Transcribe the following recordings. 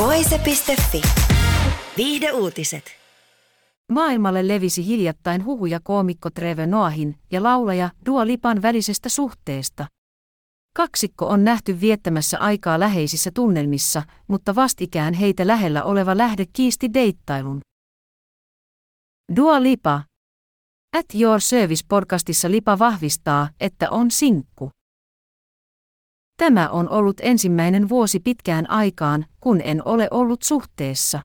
Voise.fi. Viihde uutiset. Maailmalle levisi hiljattain huhuja koomikko Trevor Noahin ja laulaja Dua Lipan välisestä suhteesta. Kaksikko on nähty viettämässä aikaa läheisissä tunnelmissa, mutta vastikään heitä lähellä oleva lähde kiisti deittailun. Dua Lipa. At Your Service podcastissa Lipa vahvistaa, että on sinkku. Tämä on ollut ensimmäinen vuosi pitkään aikaan, kun en ole ollut suhteessa.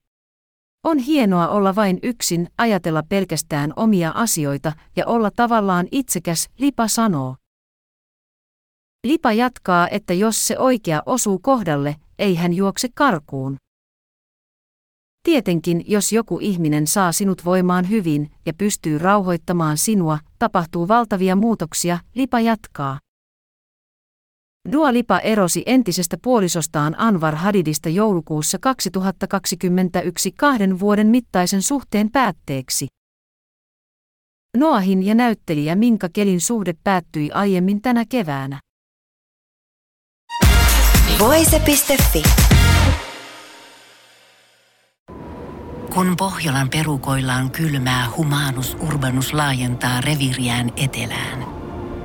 On hienoa olla vain yksin, ajatella pelkästään omia asioita ja olla tavallaan itsekäs, Lipa sanoo. Lipa jatkaa, että jos se oikea osuu kohdalle, ei hän juokse karkuun. Tietenkin, jos joku ihminen saa sinut voimaan hyvin ja pystyy rauhoittamaan sinua, tapahtuu valtavia muutoksia, Lipa jatkaa. Dua Lipa erosi entisestä puolisostaan Anwar Hadidista joulukuussa 2021 kahden vuoden mittaisen suhteen päätteeksi. Noahin ja näyttelijä Minka Kelin suhde päättyi aiemmin tänä keväänä. Voise.fi. Kun Pohjolan perukoillaan kylmää, humanus urbanus laajentaa reviriään etelään.